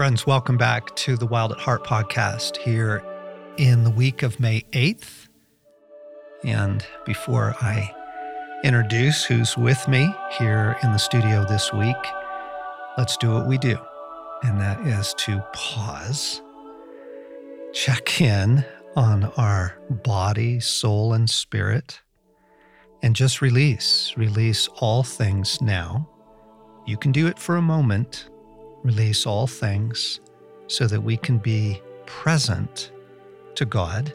Friends, welcome back to the Wild at Heart podcast here in the week of May 8th. And before I introduce who's with me here in the studio this week, let's do what we do. And that is to pause, check in on our body, soul, and spirit, and just release. Release all things now. You can do it for a moment release all things so that we can be present to God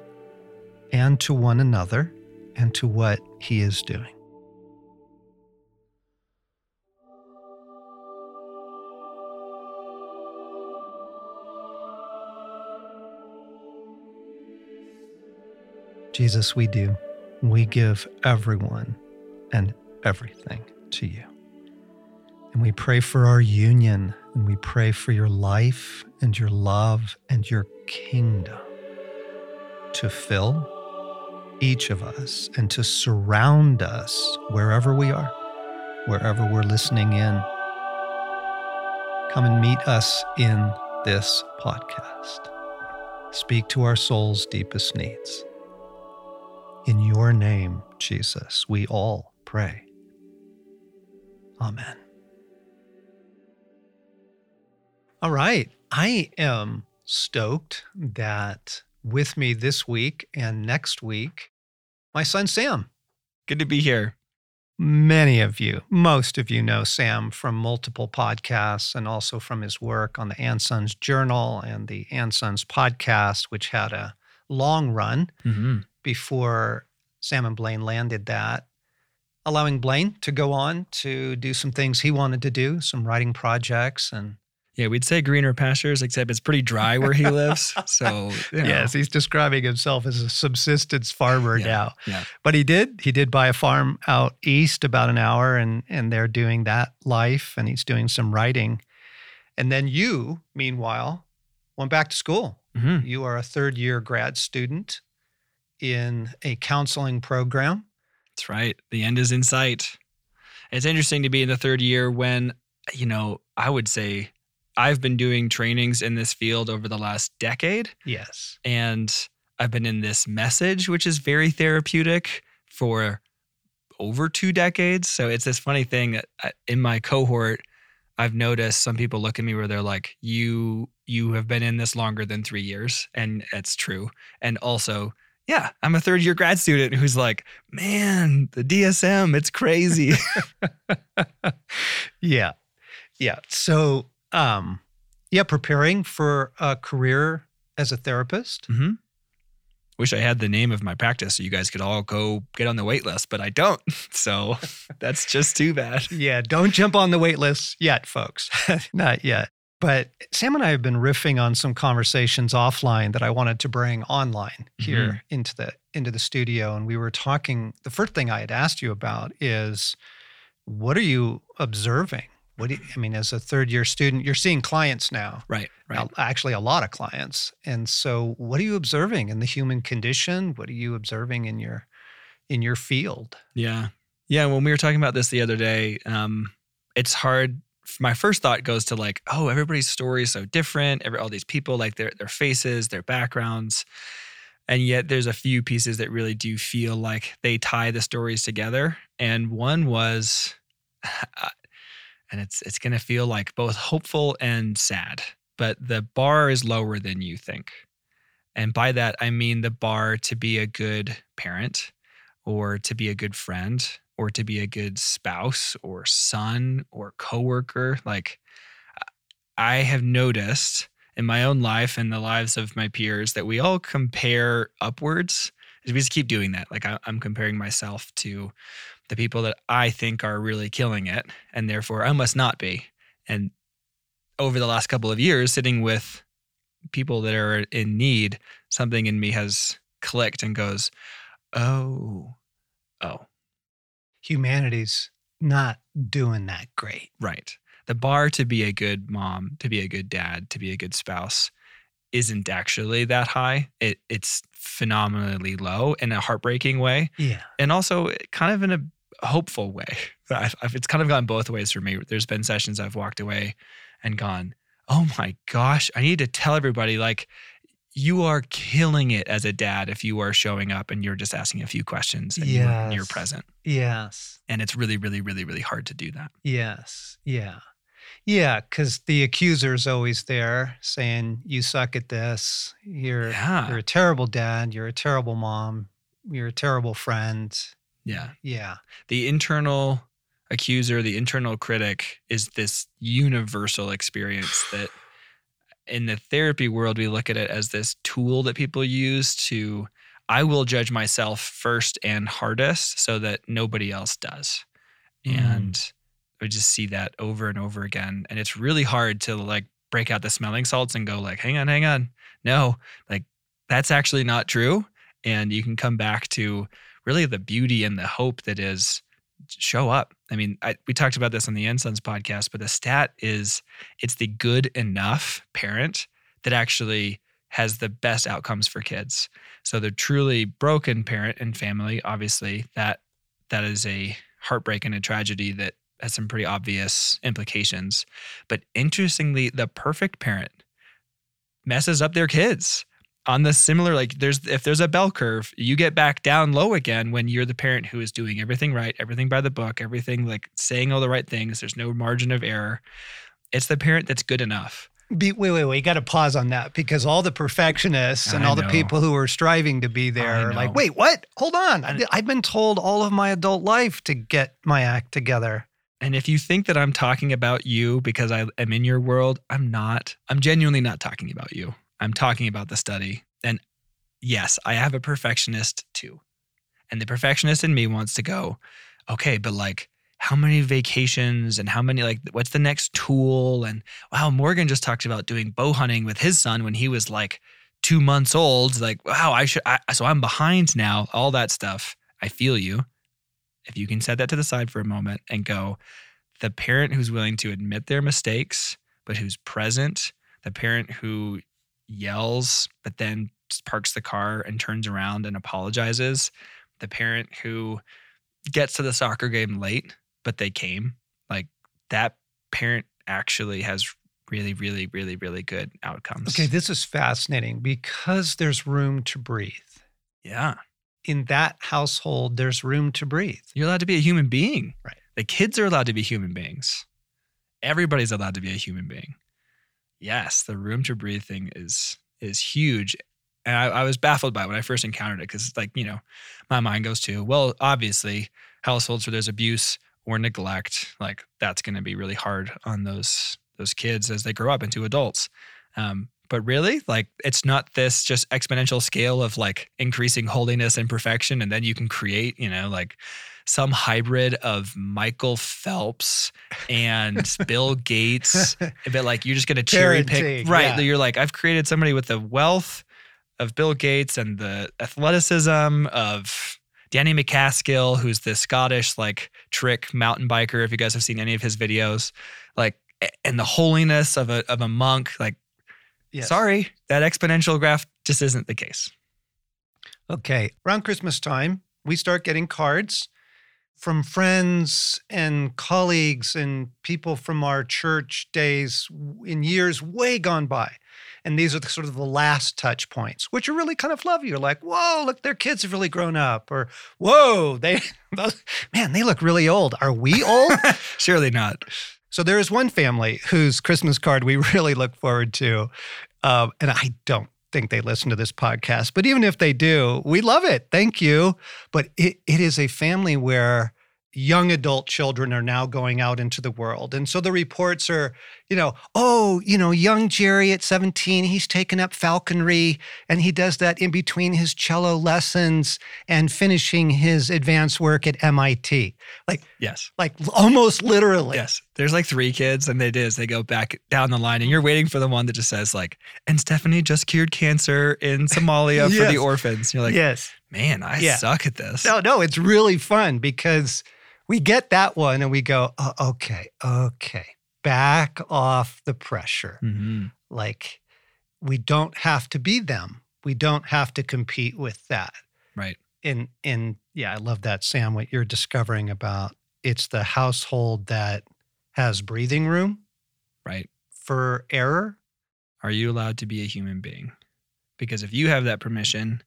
and to one another and to what He is doing. Jesus, we do. We give everyone and everything to you. And we pray for our union and we pray for your life and your love and your kingdom to fill each of us and to surround us wherever we are, wherever we're listening in. Come and meet us in this podcast. Speak to our soul's deepest needs. In your name, Jesus, we all pray. Amen. All right. I am stoked that with me this week and next week, my son Sam. Good to be here. Many of you, most of you know Sam from multiple podcasts and also from his work on the Ensigns Journal and the Ensigns podcast, which had a long run mm-hmm. before Sam and Blaine landed that, allowing Blaine to go on to do some things he wanted to do, some writing projects and yeah, we'd say greener pastures, except it's pretty dry where he lives. So you know. yes, he's describing himself as a subsistence farmer yeah, now. Yeah. But he did he did buy a farm out east about an hour, and and they're doing that life, and he's doing some writing. And then you, meanwhile, went back to school. Mm-hmm. You are a third year grad student in a counseling program. That's right. The end is in sight. It's interesting to be in the third year when, you know, I would say I've been doing trainings in this field over the last decade. Yes. And I've been in this message, which is very therapeutic for over two decades. So it's this funny thing that in my cohort, I've noticed some people look at me where they're like, "You you have been in this longer than three years," and it's true. And also, yeah, I'm a third year grad student who's like, "Man, the DSM, it's crazy." yeah, yeah. So um, yeah, preparing for a career as a therapist. Mm-hmm. Wish I had the name of my practice so you guys could all go get on the wait list, but I don't. So that's just too bad. Yeah, don't jump on the wait list yet, folks. Not yet. But Sam and I have been riffing on some conversations offline that I wanted to bring online here mm-hmm. into the into the studio. And we were talking. The first thing I had asked you about is, what are you observing what do you, I mean, as a third year student, you're seeing clients now. Right, right. Actually, a lot of clients. And so, what are you observing in the human condition? What are you observing in your in your field? Yeah, yeah. When we were talking about this the other day, um, it's hard. My first thought goes to like, oh, everybody's story is so different. Every all these people, like their their faces, their backgrounds, and yet there's a few pieces that really do feel like they tie the stories together. And one was and it's it's going to feel like both hopeful and sad but the bar is lower than you think. And by that i mean the bar to be a good parent or to be a good friend or to be a good spouse or son or coworker. Like i have noticed in my own life and the lives of my peers that we all compare upwards we just keep doing that. Like I, i'm comparing myself to the people that I think are really killing it, and therefore I must not be. And over the last couple of years, sitting with people that are in need, something in me has clicked and goes, oh, oh. Humanity's not doing that great. Right. The bar to be a good mom, to be a good dad, to be a good spouse isn't actually that high. It it's phenomenally low in a heartbreaking way. Yeah. And also kind of in a hopeful way. I've, I've, it's kind of gone both ways for me. There's been sessions I've walked away and gone, oh my gosh, I need to tell everybody like you are killing it as a dad if you are showing up and you're just asking a few questions and you're, you're present. Yes. And it's really, really, really, really hard to do that. Yes. Yeah. Yeah. Because the accuser is always there saying, you suck at this. You're, Yeah. you're a terrible dad. You're a terrible mom. You're a terrible friend. Yeah. Yeah. The internal accuser, the internal critic is this universal experience that in the therapy world, we look at it as this tool that people use to, I will judge myself first and hardest so that nobody else does. Mm. And we just see that over and over again. And it's really hard to like break out the smelling salts and go like, hang on, hang on. No, like that's actually not true. And you can come back to really the beauty and the hope that is show up. I mean, I, we talked about this on the Ensigns podcast, but the stat is it's the good enough parent that actually has the best outcomes for kids. So the truly broken parent and family, obviously, that that is a heartbreak and a tragedy that has some pretty obvious implications. But interestingly, the perfect parent messes up their kids on the similar like there's if there's a bell curve you get back down low again when you're the parent who is doing everything right everything by the book everything like saying all the right things there's no margin of error it's the parent that's good enough Be, wait, wait, wait. You got to pause on that because all the perfectionists and I all the people who are striving to be there are like, wait, what? Hold on. I've been told all of my adult life to get my act together. and if you think that i'm talking about you because i am in your world i'm not i'm genuinely not talking about you i'm talking about the study and yes i have a perfectionist too. And the perfectionist in me wants to go okay but like how many vacations and how many like what's the next tool? And wow morgan just talked about doing bow hunting with his son when he was like two months old. Like wow i should I, so i'm behind now all that stuff. I feel you. If you can set that to the side for a moment and go the parent who's willing to admit their mistakes but who's present the parent who yells but then parks the car and turns around and apologizes. The parent who gets to the soccer game late but they came like that parent actually has really really really really good outcomes. Okay, this is fascinating. Because there's room to breathe. yeah. In that household, there's room to breathe. you're allowed to be a human being. Right. the kids are allowed to be human beings. Everybody's allowed to be a human being yes the room to breathe thing is is huge and I, I was baffled by it when I first encountered it because, like, you know, my mind goes to, well, obviously, households where there's abuse or neglect, like that's going to be really hard on those those kids as they grow up into adults. Um, but really, like, it's not this just exponential scale of like increasing holiness and perfection, and then you can create, you know, like some hybrid of Michael Phelps and Bill Gates but like you're just gonna cherry pick right yeah. you're like i've created somebody with the wealth of bill gates and the athleticism of danny MacAskill who's the scottish like trick mountain biker if you guys have seen any of his videos like and the holiness of a, of a monk like Yes. sorry that exponential graph just isn't the case Okay. Around Christmas time, we start getting cards from friends and colleagues and people from our church days in years way gone by. And these are the, sort of the last touch points, which are really kind of lovely. You're like, whoa, look, their kids have really grown up. Or, whoa, they, those, man, they look really old. Are we old? surely not So there is one family whose Christmas card we really look forward to. Um, and I don't think they listen to this podcast, but even if they do, we love it. Thank you. But it, it is a family where young adult children are now going out into the world. And so the reports are, you know, oh, you know, young Jerry at 17, he's taken up falconry and he does that in between his cello lessons and finishing his advanced work at MIT. Like, yes like almost literally. Yes. There's like three kids, and it is. They go back down the line, and you're waiting for the one that just says, like, and Stephanie just cured cancer in Somalia for the orphans. You're like, yes. man, I Yeah. suck at this. No, no, it's really fun because we get that one and we go, oh, okay, okay, back off the pressure. Mhm. Like, we don't have to be them. We don't have to compete with that. Right. And and yeah, I love that, Sam. What you're discovering about it's the household that has breathing room Right. for error? Are you allowed to be a human being? Because if you have that permission,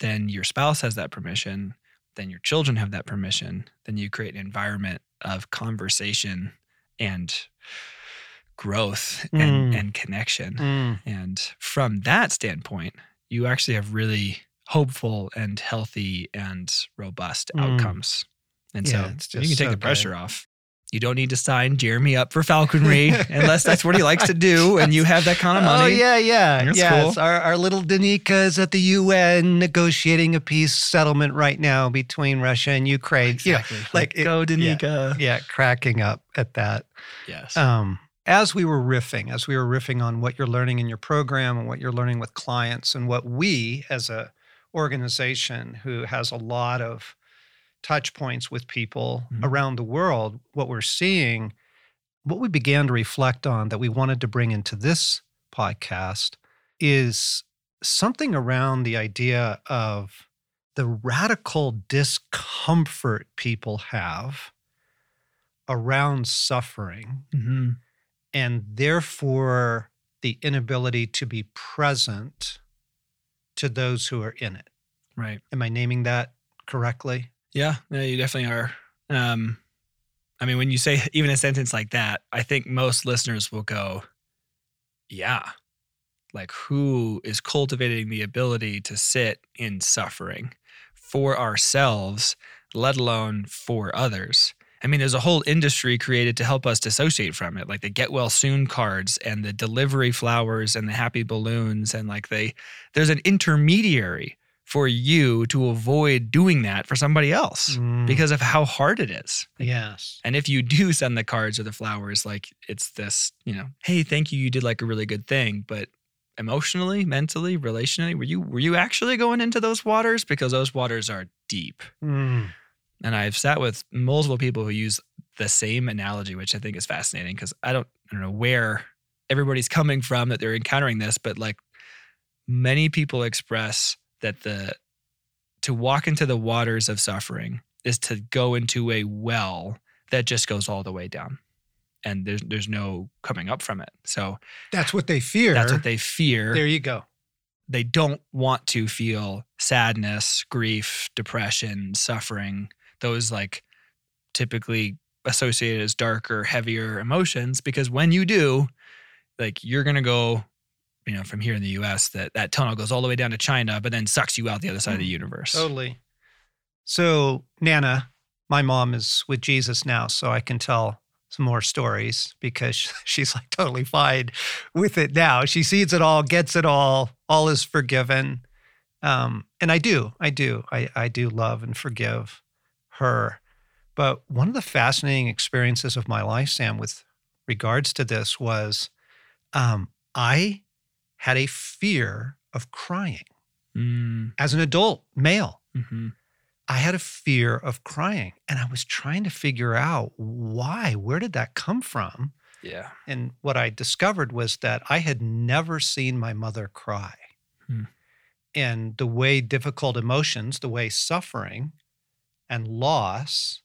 then your spouse has that permission, then your children have that permission, then you create an environment of conversation and growth and, Mm. and connection. Mm. And from that standpoint, you actually have really hopeful and healthy and robust Mm. outcomes. And Yeah, so it's you can take so the good. pressure off. You don't need to sign Jeremy up for falconry unless that's what he likes to do and you have that kind of money. Oh yeah, yeah, That's yes. cool. Our, our little Danica is at the UN negotiating a peace settlement right now between Russia and Ukraine. You know, Exactly. like it- go Danica. yeah, cracking up at that. Yes. Um, as we were riffing, as we were riffing on what you're learning in your program and what you're learning with clients, and what we as a organization who has a lot of touch points with people Mhm. around the world, what we're seeing, what we began to reflect on that we wanted to bring into this podcast is something around the idea of the radical discomfort people have around suffering hmm and therefore the inability to be present to those who are in it. Right. Am I naming that correctly? Yeah, no, you definitely are. Um, I mean, when you say even a sentence like that, I think most listeners will go, yeah. Like, who is cultivating the ability to sit in suffering for ourselves, let alone for others? I mean, there's a whole industry created to help us dissociate from it, like the get well soon cards and the delivery flowers and the happy balloons. And like, they, there's an intermediary for you to avoid doing that for somebody else Mm, because of how hard it is. yes. And if you do send the cards or the flowers, like it's this, you know, hey, thank you, you did like a really good thing, but emotionally, mentally, relationally, were you were you actually going into those waters because those waters are deep. Mm, And I've sat with multiple people who use the same analogy, which I think is fascinating because I don't I don't know where everybody's coming from that they're encountering this, but like many people express that the to walk into the waters of suffering is to go into a well that just goes all the way down. And there's there's no coming up from it. So that's what they fear. that's what they fear There you go. they don't want to feel sadness, grief, depression, suffering, those like typically associated as darker, heavier emotions because when you do, like you're going to go you know from here in the US that that tunnel goes all the way down to China but then sucks you out the other side of the universe. Totally. So, Nana, my mom is with Jesus now, so I can tell some more stories because she's like totally fine with it now. She sees it all, gets it all, all is forgiven. Um, and I do, I do, I, I do love and forgive her. But one of the fascinating experiences of my life, Sam, with regards to this was um, I had a fear of crying Mm, as an adult male. mhm. I had a fear of crying and I was trying to figure out why. Where did that come from? Yeah. And what I discovered was that I had never seen my mother cry. Hmm. And the way difficult emotions, the way suffering and loss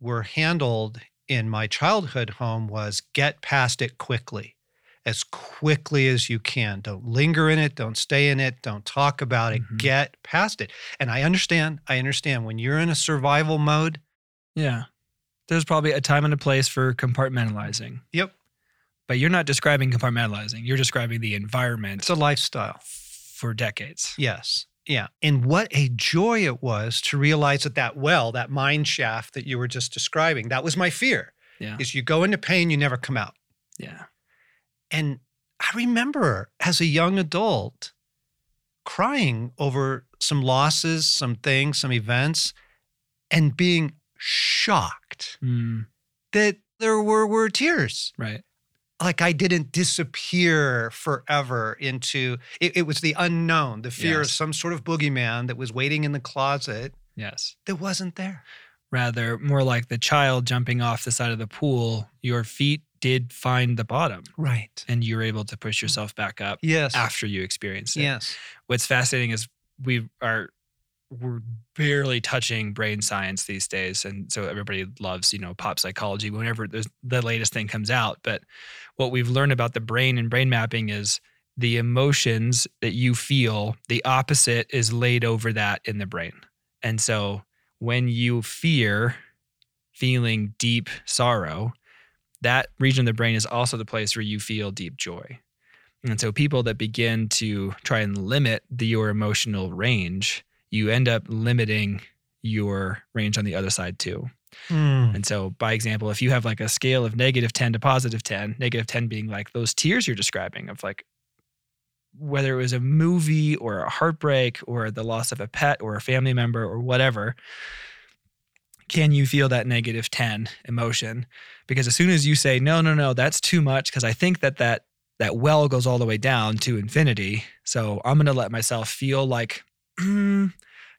were handled in my childhood home was get past it quickly, as quickly as you can. Don't linger in it, don't stay in it, don't talk about it, Mhm. get past it. And I understand, I understand when you're in a survival mode, Yeah. There's probably a time and a place for compartmentalizing. Yep. But you're not describing compartmentalizing. You're describing the environment it's a lifestyle. for decades. Yes. Yeah. And what a joy it was to realize that that well, that mine shaft that you were just describing, that was my fear. Yeah. Is you go into pain, you never come out. Yeah. And I remember as a young adult crying over some losses, some things, some events, and being shocked Mm, that there were, were tears. right. Like I didn't disappear forever into it, it was the unknown, the fear of some sort of boogeyman that was waiting in the closet Yes. that wasn't there. Rather, more like the child jumping off the side of the pool, your feet did find the bottom Right. and you were able to push yourself back up Yes. after you experienced it. Yes. What's fascinating is we are we're barely touching brain science these days and so everybody loves you know pop psychology whenever the latest thing comes out but what we've learned about the brain and brain mapping is the emotions that you feel the opposite is laid over that in the brain and so when you fear feeling deep sorrow that region of the brain is also the place where you feel deep joy and so people that begin to try and limit the, your emotional range you end up limiting your range on the other side too. Mm. And so, by example, if you have like a scale of negative 10 to positive 10, negative 10 being like those tears you're describing of like whether it was a movie or a heartbreak or the loss of a pet or a family member or whatever, can you feel that negative 10 emotion? Because as soon as you say, no, no, no, that's too much, because I think that that that well goes all the way down to infinity. So I'm going to let myself feel like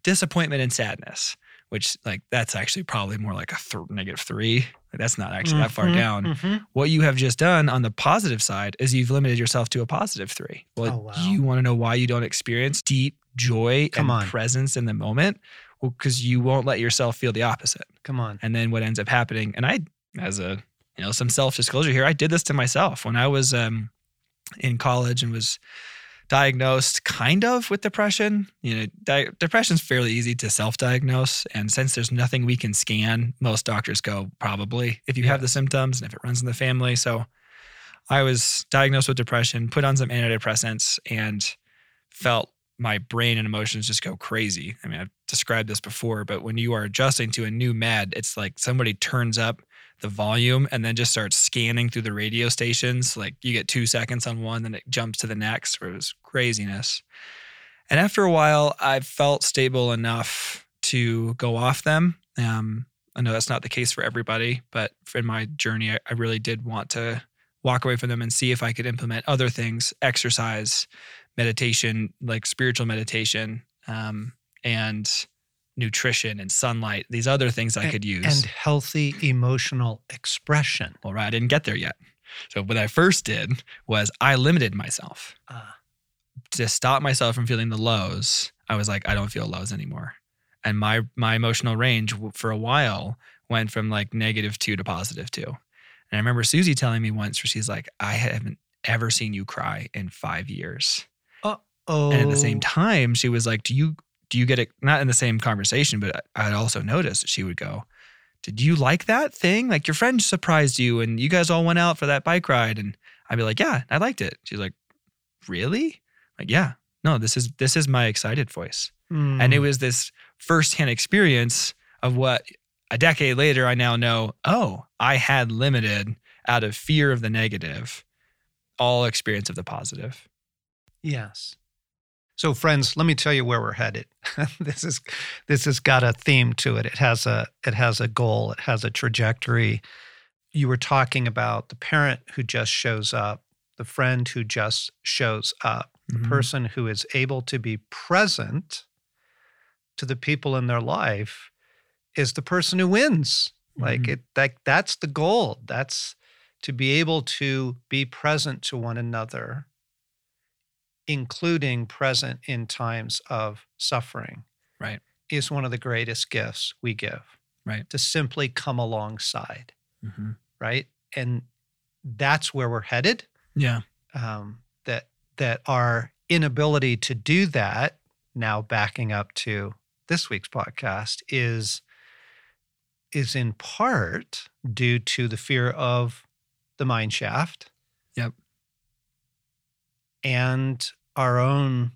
disappointment and sadness, which like that's actually probably more like a th- negative three. that's not actually mm-hmm, that far mm-hmm, down. Mm-hmm. What you have just done on the positive side is you've limited yourself to a positive three. Well, oh, wow. you want to know why you don't experience deep joy Come and on. presence in the moment? Well, because you won't let yourself feel the opposite. Come on. And then what ends up happening, and I, as a you know, some self disclosure here, I did this to myself when I was um, in college and was diagnosed kind of with depression. You know, di- depression's fairly easy to self-diagnose, and since there's nothing we can scan, most doctors go probably if you yeah. have the symptoms and if it runs in the family. So, I was diagnosed with depression, put on some antidepressants, and felt my brain and emotions just go crazy. I mean, I've described this before, but when you are adjusting to a new med, it's like somebody turns up the volume and then just starts scanning through the radio stations. Like you get two seconds on one, then it jumps to the next, where it was craziness. And after a while, I felt stable enough to go off them. Um, I know that's not the case for everybody, but in my journey, I, I really did want to walk away from them and see if I could implement other things, exercise, meditation, like spiritual meditation, um, and nutrition and sunlight, these other things I and, could use. And healthy emotional expression. Well, right, I didn't get there yet. So what I first did was I limited myself. Uh. To stop myself from feeling the lows, I was like, I don't feel lows anymore. And my my emotional range for a while went from like negative two to positive two. And I remember Susie telling me once where she's like, I haven't ever seen you cry in five years. Oh. And at the same time, she was like, Do you do you get it? Not in the same conversation but i'd also noticed she would go did you like that thing? Like your friend surprised you and you guys all went out for that bike ride. And i'd be like yeah i liked it. She's like really? Like yeah. No this is this is my excited voice. Mm. and it hmm. was this firsthand experience of what a decade later i now know oh i had limited out of fear of the negative all experience of the positive. Yes so, friends, let me tell you where we're headed. this is this has got a theme to it. It has a it has a goal. It has a trajectory. You were talking about the parent who just shows up, the friend who just shows up, mm-hmm. the person who is able to be present to the people in their life is the person who wins. Mm-hmm. Like it that that's the goal. That's to be able to be present to one another including present in times of suffering, right, is one of the greatest gifts we give. Right. To simply come alongside. Mm-hmm. Right. And that's where we're headed. Yeah. Um, that that our inability to do that, now backing up to this week's podcast, is is in part due to the fear of the mine shaft. Yep and our own,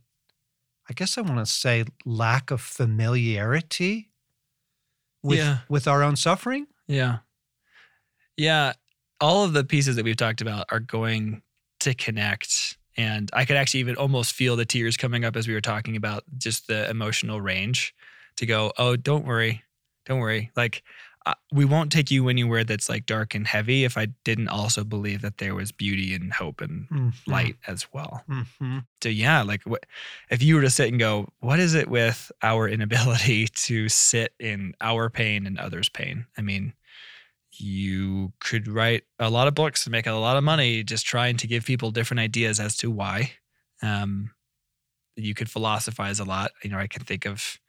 I guess I want to say, lack of familiarity with yeah. with our own suffering. Yeah, yeah. All of the pieces that we've talked about are going to connect, and I could actually even almost feel the tears coming up as we were talking about just the emotional range. To go, oh, don't worry, don't worry. Like we won't take you anywhere that's like dark and heavy if I didn't also believe that there was beauty and hope and mm-hmm. light as well. Mm-hmm. So yeah, like what if you were to sit and go, what is it with our inability to sit in our pain and others' pain? I mean, you could write a lot of books and make a lot of money just trying to give people different ideas as to why. Um, you could philosophize a lot. You know, I can think of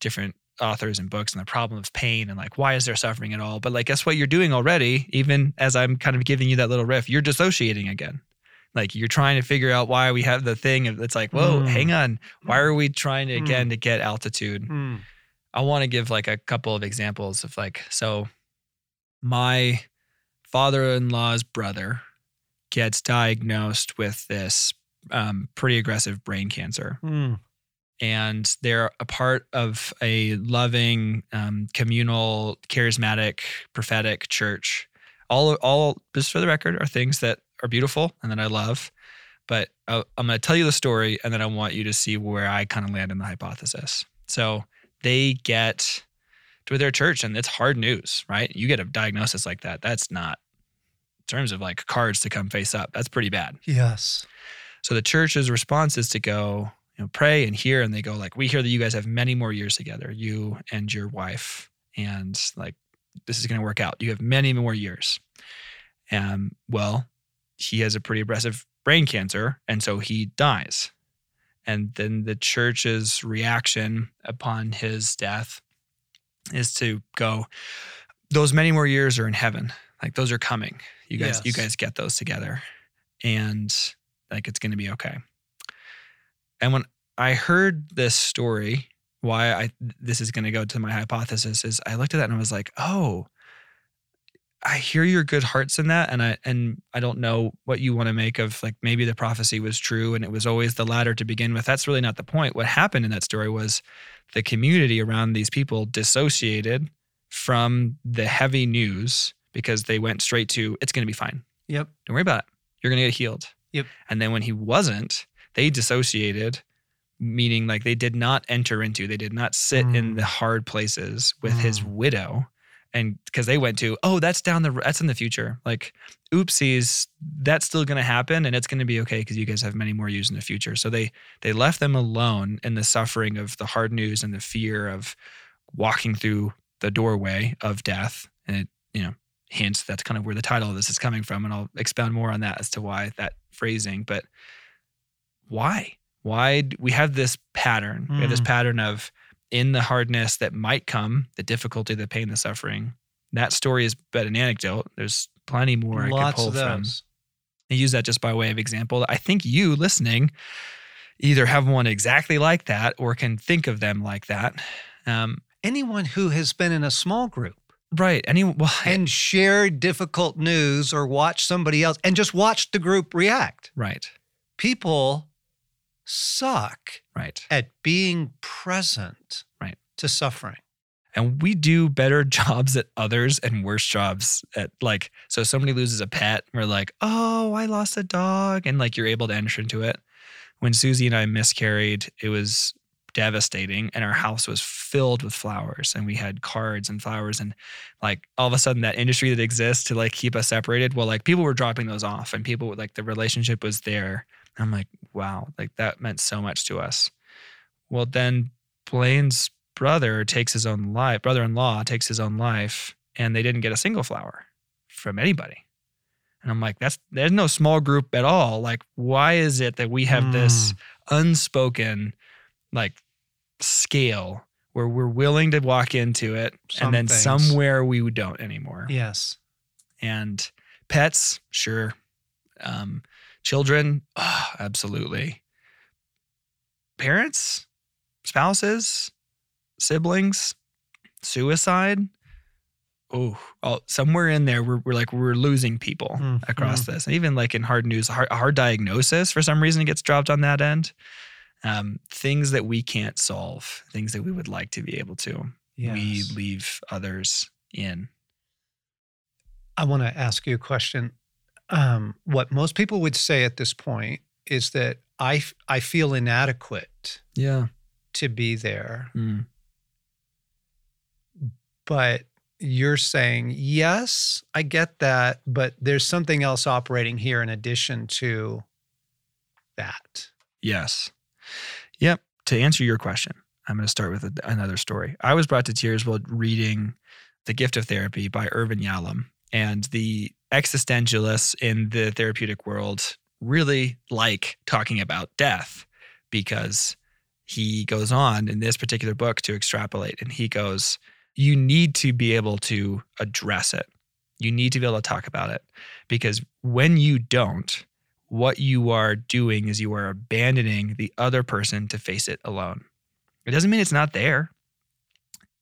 different authors and books and the problem of pain and like why is there suffering at all but like guess what you're doing already even as i'm kind of giving you that little riff you're dissociating again like you're trying to figure out why we have the thing it's like whoa Mm. hang on why are we trying to Mm. again to get altitude Mm. I want to give like a couple of examples of like, so my father in law's brother gets diagnosed with this um, pretty aggressive brain cancer. And they're a part of a loving, um, communal, charismatic, prophetic church. All, all, just for the record, are things that are beautiful and that I love. But uh, I'm going to tell you the story and then I want you to see where I kind of land in the hypothesis. So, they get to their church and it's hard news, right? You get a diagnosis like that. That's not in terms of like cards to come face up. That's pretty bad. Yes. So the church's response is to go, you know, pray and hear and they go like, "We hear that you guys have many more years together, you and your wife, and like this is going to work out. You have many more years." Um, well, he has a pretty aggressive brain cancer and so he dies. And then the church's reaction upon his death is to go, those many more years are in heaven. Like those are coming. You guys, you guys get those together. And like it's gonna be okay. And when I heard this story, why I this is gonna go to my hypothesis is I looked at that and I was like, oh, I hear your good hearts in that, and I and I don't know what you want to make of like maybe the prophecy was true and it was always the latter to begin with. That's really not the point. What happened in that story was the community around these people dissociated from the heavy news because they went straight to it's going to be fine. Yep. Don't worry about it. You're going to get healed. Yep. And then when he wasn't, they dissociated, meaning like they did not enter into, they did not sit in Mm. the hard places with his Mm. widow. And because they went to, oh, that's down the, that's in the future. Like, oopsies, that's still going to happen, and it's going to be okay because you guys have many more years in the future. So they they left them alone in the suffering of the hard news and the fear of walking through the doorway of death. And it, you know, hence that's kind of where the title of this is coming from, and I'll expound more on that as to why that phrasing. But why? Why we have this pattern? We have this Mm. pattern of in the hardness that might come, the difficulty, the pain, the suffering. That story is but an anecdote. There's plenty more I could Lots pull of from. I use that just by way of example. I think you listening either have one exactly like that or can think of them like that. Um, Anyone who has been in a small group right. Any well, and shared difficult news or watched somebody else and just watched the group react. right. People suck Right. at being present Right. to suffering. And we do better jobs at others and worse jobs at like so somebody loses a pet, we're like, oh, I lost a dog. And like you're able to enter into it. When Susie and I miscarried, it was devastating and our house was filled with flowers and we had cards and flowers and like all of a sudden that industry that exists to like keep us separated well like people were dropping those off and people like the relationship was there i'm like wow like that meant so much to us. Well then blaine's brother takes his own life brother-in-law takes his own life and they didn't get a single flower from anybody. And i'm like that's there's no small group at all. Like why is it that we have this unspoken like scale where we're willing to walk into it Some and then things. somewhere we don't anymore? Yes. and pets sure. Um children? Oh, absolutely. Parents? Spouses? Siblings? Suicide? Oh, oh somewhere in there we're, we're like we're losing people Mm, across this. And even like in hard news hard, hard diagnosis for some reason gets dropped on that end. Um, things that we can't solve things that we would like to be able to we leave others in. I want to ask you a question. Um, what most people would say at this point is that I, I feel inadequate yeah to be there. Mm. But you're saying, yes, I get that, but there's something else operating here in addition to that. Yes. Yep. To answer your question, I'm going to start with a, another story. I was brought to tears while reading The Gift of Therapy by Irvin Yalom. And the existentialists in the therapeutic world really like talking about death because he goes on in this particular book to extrapolate and he goes, You need to be able to address it. You need to be able to talk about it because when you don't, what you are doing is you are abandoning the other person to face it alone. It doesn't mean it's not there.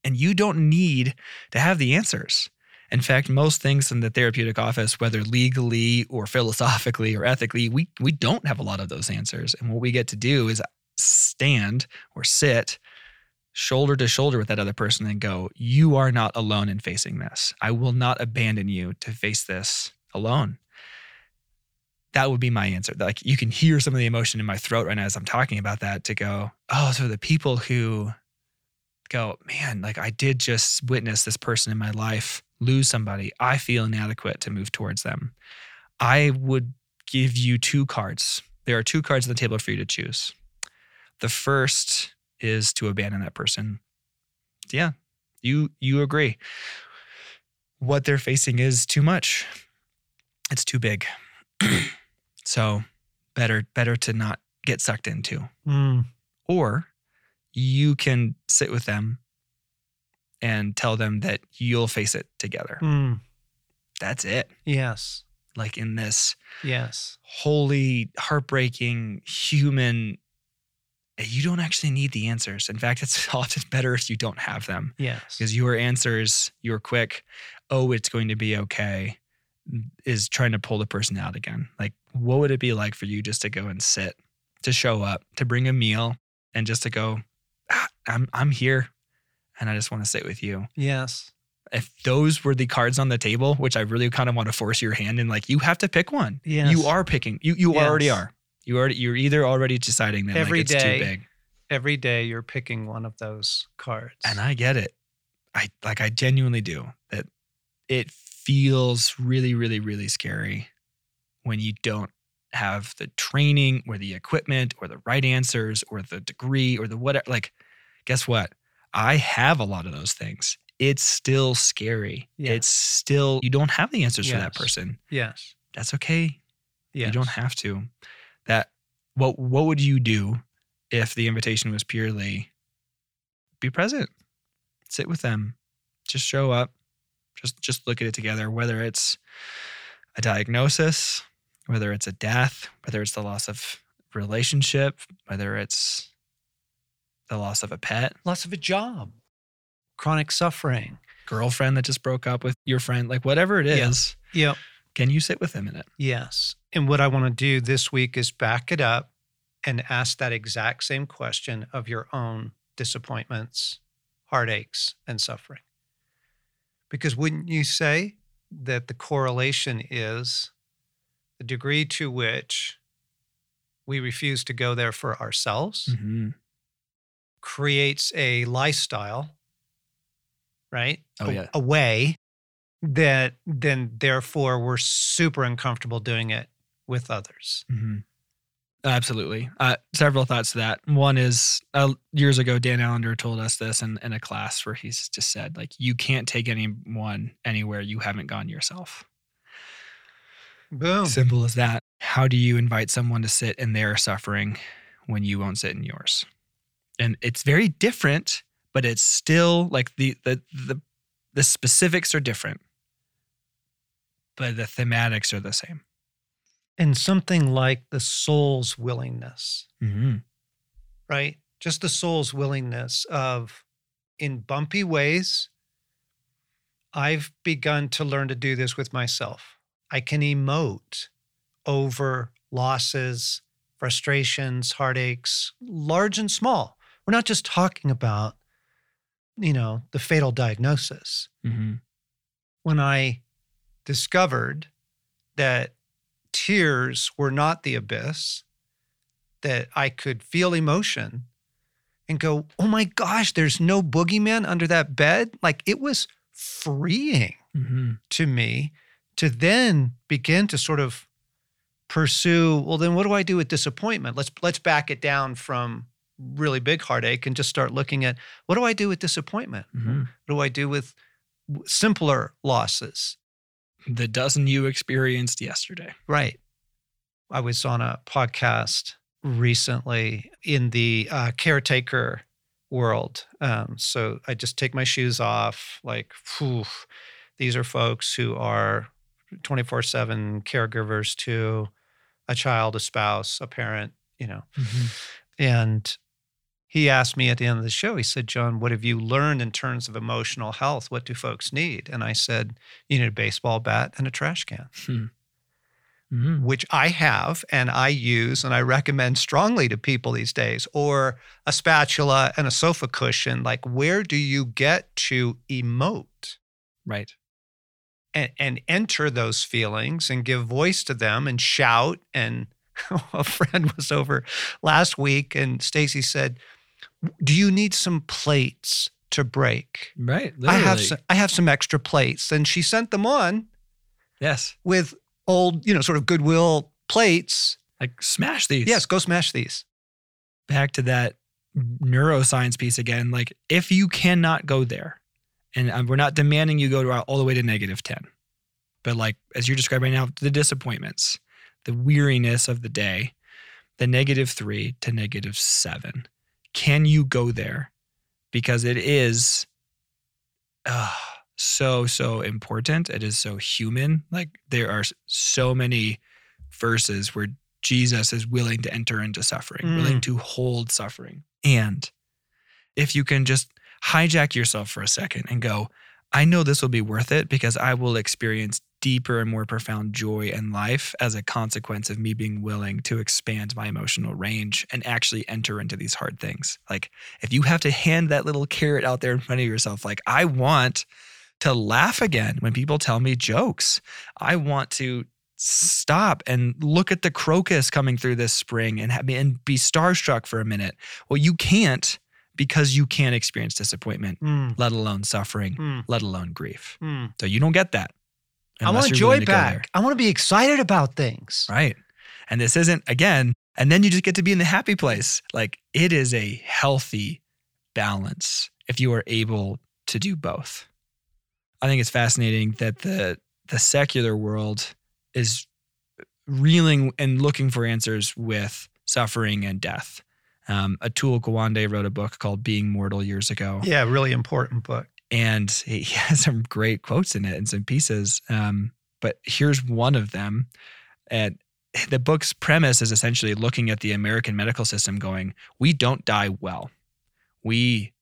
And you don't need to have the answers. In fact, most things in the therapeutic office, whether legally or philosophically or ethically, we, we don't have a lot of those answers. And what we get to do is stand or sit shoulder to shoulder with that other person and go, You are not alone in facing this. I will not abandon you to face this alone. That would be my answer. Like you can hear some of the emotion in my throat right now as I'm talking about that to go, Oh, so the people who go, Man, like I did just witness this person in my life lose somebody. I feel inadequate to move towards them. I would give you two cards. There are two cards on the table for you to choose. The first is to abandon that person. Yeah, you you agree. What they're facing is too much. It's too big. so better better to not get sucked into. Mm. Or you can sit with them and tell them that you'll face it together. Mm. That's it. Yes. Like in this Yes. holy, heartbreaking human you don't actually need the answers. In fact, it's often better if you don't have them Yes. because your answers, your quick, oh, it's going to be okay, is trying to pull the person out again. Like, what would it be like for you just to go and sit, to show up, to bring a meal, and just to go, ah, I'm I'm here, and I just want to sit with you. Yes. If those were the cards on the table, which I really kind of want to force your hand in, like you have to pick one. Yes. You are picking. You you Yes. already are. You already you're either already deciding that Every like it's day. too big. Every day you're picking one of those cards. And I get it. I like I genuinely do that it feels really, really, really scary when you don't have the training or the equipment or the right answers or the degree or the whatever. Like, guess what? I have a lot of those things. It's still scary. Yeah. It's still, you don't have the answers for that person. yes. That's okay. Yes. You don't have to. That what what would you do if the invitation was purely be present, sit with them, just show up, just just look at it together. Whether it's a diagnosis, whether it's a death, whether it's the loss of relationship, whether it's the loss of a pet, loss of a job, chronic suffering. girlfriend that just broke up with your friend, like whatever it is, Yeah. Yep. can you sit with them in it? Yes. And what I want to do this week is back it up and ask that exact same question of your own disappointments, heartaches, and suffering. Because wouldn't you say that the correlation is the degree to which we refuse to go there for ourselves Mm-hmm. Creates a lifestyle, right? Oh, a, yeah. a way that then therefore we're super uncomfortable doing it with others. hmm Absolutely. Uh, several thoughts to that. One is uh, years ago, Dan Allender told us this in, in a class where he's just said, like, you can't take anyone anywhere you haven't gone yourself. Boom. Simple as that. How do you invite someone to sit in their suffering when you won't sit in yours? And it's very different, but it's still like the the the, the specifics are different, but the thematics are the same. And something like the soul's willingness, Mm-hmm. right? Just the soul's willingness of, in bumpy ways, I've begun to learn to do this with myself. I can emote over losses, frustrations, heartaches, large and small. We're not just talking about, you know, the fatal diagnosis. Mm-hmm. When I discovered that tears were not the abyss, that I could feel emotion and go, oh my gosh, there's no boogeyman under that bed. Like it was freeing Mm-hmm. to me to then begin to sort of pursue well then what do i do with disappointment let's let's back it down from really big heartache and just start looking at what do i do with disappointment Mm-hmm. what do i do with simpler losses The dozen you experienced yesterday. right i was on a podcast recently in the uh, caretaker world. Um, so I just take my shoes off. Like, whew, these are folks who are 24 7 caregivers to a child, a spouse, a parent, you know. Mm-hmm. And he asked me at the end of the show, he said, John, what have you learned in terms of emotional health? What do folks need? And I said, you need a baseball bat and a trash can. Hmm. Mm-hmm. which I have and I use and I recommend strongly to people these days, or a spatula and a sofa cushion. Like, where do you get to emote Right. and, and enter those feelings and give voice to them and shout? And a friend was over last week and Stasi said, Do you need some plates to break? Right. I have some, I have some extra plates. And she sent them on Yes. with old, you know, sort of goodwill plates. Like smash these. Yes, go smash these. back to that neuroscience piece again. Like, if you cannot go there, and um, we're not demanding you go to all the way to negative 10, but like, as you're describing right now, the disappointments, the weariness of the day, the negative three to negative seven, can you go there? Because it is uh, so, so important. It is so human. Like, there are so many verses where Jesus is willing to enter into suffering, Mm. willing to hold suffering. And if you can just hijack yourself for a second and go, I know this will be worth it because I will experience deeper and more profound joy in life as a consequence of me being willing to expand my emotional range and actually enter into these hard things. Like, if you have to hand that little carrot out there in front of yourself, like, I want to laugh again when people tell me jokes. I want to stop and look at the crocus coming through this spring and have, and be starstruck for a minute. Well, you can't because you can't experience disappointment, Mm, let alone suffering, mm, let alone grief. mm. So you don't get that. I want joy willing to go back. I want to be excited about things. Right. And this isn't again, and then you just get to be in the happy place. Like it is a healthy balance if you are able to do both. I think it's fascinating that the the secular world is reeling and looking for answers with suffering and death. Um, Atul Gawande wrote a book called Being Mortal years ago Yeah, really important book. And he has some great quotes in it and some pieces. Um, but here's one of them. And the book's premise is essentially looking at the American medical system, going, "We don't die well. We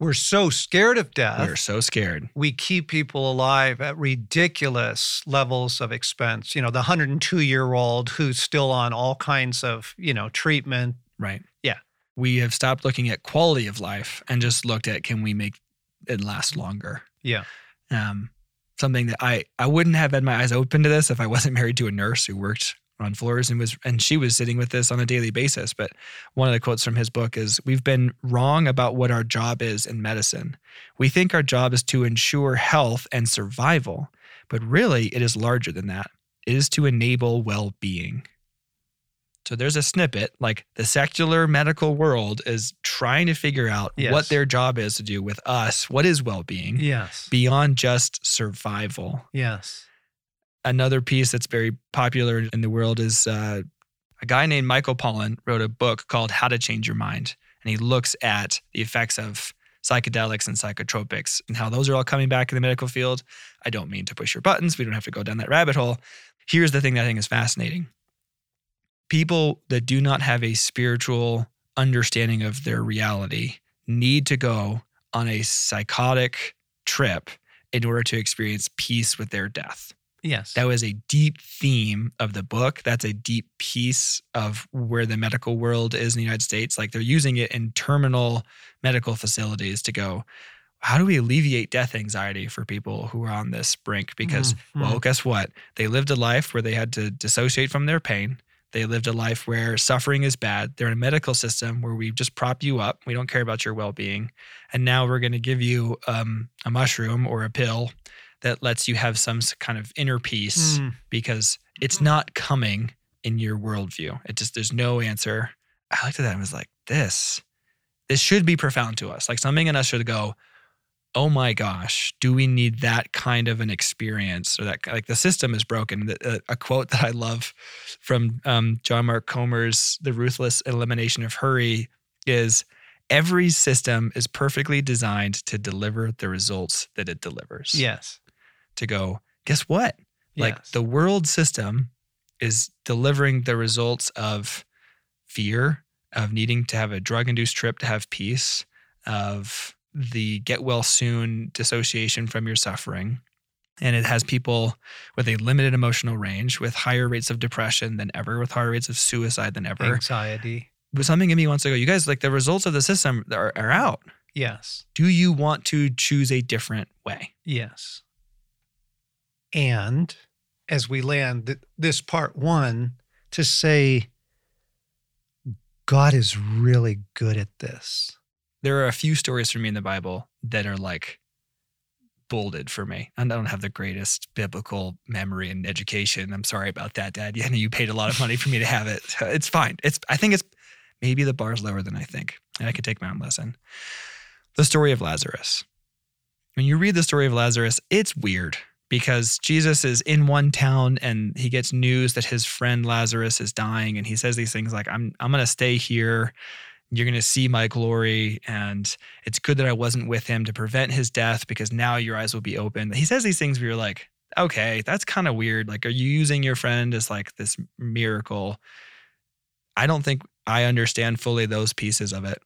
We're so scared of death. we're so scared. we keep people alive at ridiculous levels of expense. You know, the 102 year old who's still on all kinds of, you know, treatment. Right? Yeah. We have stopped looking at quality of life and just looked at can we make it last longer. Yeah. um, something that I I wouldn't have had my eyes open to this if I wasn't married to a nurse who worked on floors and was and she was sitting with this on a daily basis. But one of the quotes from his book is we've been wrong about what our job is in medicine. We think our job is to ensure health and survival, but really it is larger than that. It is to enable well-being. So there's a snippet like the secular medical world is trying to figure out Yes. what their job is to do with us. What is well-being? Yes. beyond just survival. Yes. Another piece that's very popular in the world is uh, a guy named Michael Pollan wrote a book called How to Change Your Mind. And he looks at the effects of psychedelics and psychotropics and how those are all coming back in the medical field. I don't mean to push your buttons. We don't have to go down that rabbit hole. Here's the thing that I think is fascinating people that do not have a spiritual understanding of their reality need to go on a psychotic trip in order to experience peace with their death. Yes. That was a deep theme of the book. That's a deep piece of where the medical world is in the United States. Like they're using it in terminal medical facilities to go, how do we alleviate death anxiety for people who are on this brink? Because, Mhm. well, guess what? They lived a life where they had to dissociate from their pain. They lived a life where suffering is bad. They're in a medical system where we just prop you up. We don't care about your well being. And now we're going to give you um, a mushroom or a pill that lets you have some kind of inner peace Mm. because it's not coming in your worldview. It just, there's no answer. I looked at that and was like, this, this should be profound to us. Like something in us should go, oh my gosh, do we need that kind of an experience or that like the system is broken? A, a quote that I love from um, John Mark Comer's The Ruthless Elimination of Hurry is every system is perfectly designed to deliver the results that it delivers. Yes. To go, guess what? Like Yes. the world system is delivering the results of fear, of needing to have a drug induced trip to have peace, of the get well soon dissociation from your suffering. And it has people with a limited emotional range, with higher rates of depression than ever, with higher rates of suicide than ever. Anxiety. But something in me wants to go, you guys, like the results of the system are, are out. Yes. Do you want to choose a different way? Yes. And as we land th- this part one, to say, God is really good at this. There are a few stories for me in the Bible that are like bolded for me. And I don't have the greatest biblical memory and education. I'm sorry about that, Dad. Yeah, you paid a lot of money for me to have it. It's fine. It's I think it's maybe the bar's lower than I think. And I could take my own lesson. The story of Lazarus. When you read the story of Lazarus, it's weird because Jesus is in one town and he gets news that his friend Lazarus is dying and he says these things like I'm I'm going to stay here you're going to see my glory and it's good that i wasn't with him to prevent his death because now your eyes will be open. He says these things where you're like okay that's kind of weird. Like are you using your friend as like this miracle? I don't think i understand fully those pieces of it.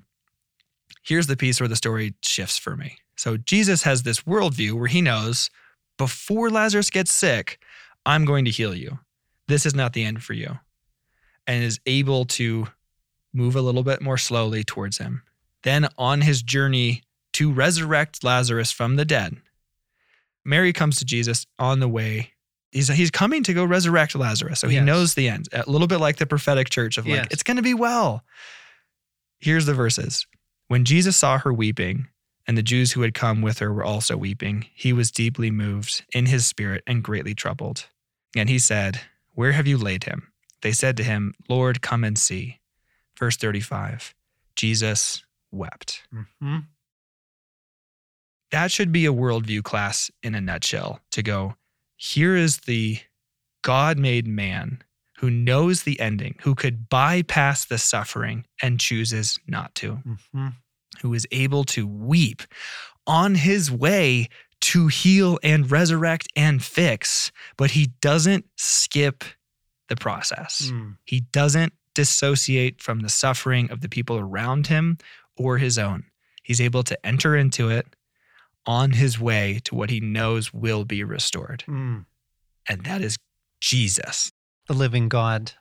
Here's the piece where the story shifts for me. So jesus has this worldview where he knows before lazarus gets sick i'm going to heal you. This is not the end for you. And is able to move a little bit more slowly towards him. Then, on his journey to resurrect Lazarus from the dead, Mary comes to Jesus on the way. He's, he's coming to go resurrect Lazarus. So he Yes. knows the end, a little bit like the prophetic church of like, Yes. it's going to be well. Here's the verses. When Jesus saw her weeping, and the Jews who had come with her were also weeping, he was deeply moved in his spirit and greatly troubled. And he said, Where have you laid him? They said to him, Lord, come and see. Verse 35 Jesus wept. hmm That should be a worldview class in a nutshell to go, here is the God made man who knows the ending, who could bypass the suffering and chooses not to, hmm who is able to weep on his way to heal and resurrect and fix, but he doesn't skip the process. Mm. He doesn't dissociate from the suffering of the people around him or his own. He's able to enter into it on his way to what he knows will be restored. Mm. And that is Jesus. The living God.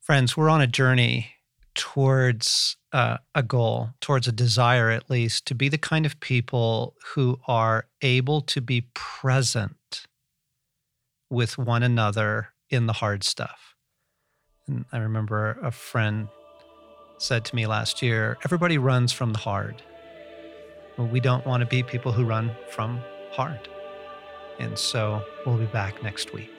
Friends, we're on a journey towards uh, a goal, towards a desire at least, to be the kind of people who are able to be present with one another in the hard stuff. And I remember a friend said to me last year everybody runs from the hard. Well, we don't want to be people who run from hard. And so we'll be back next week.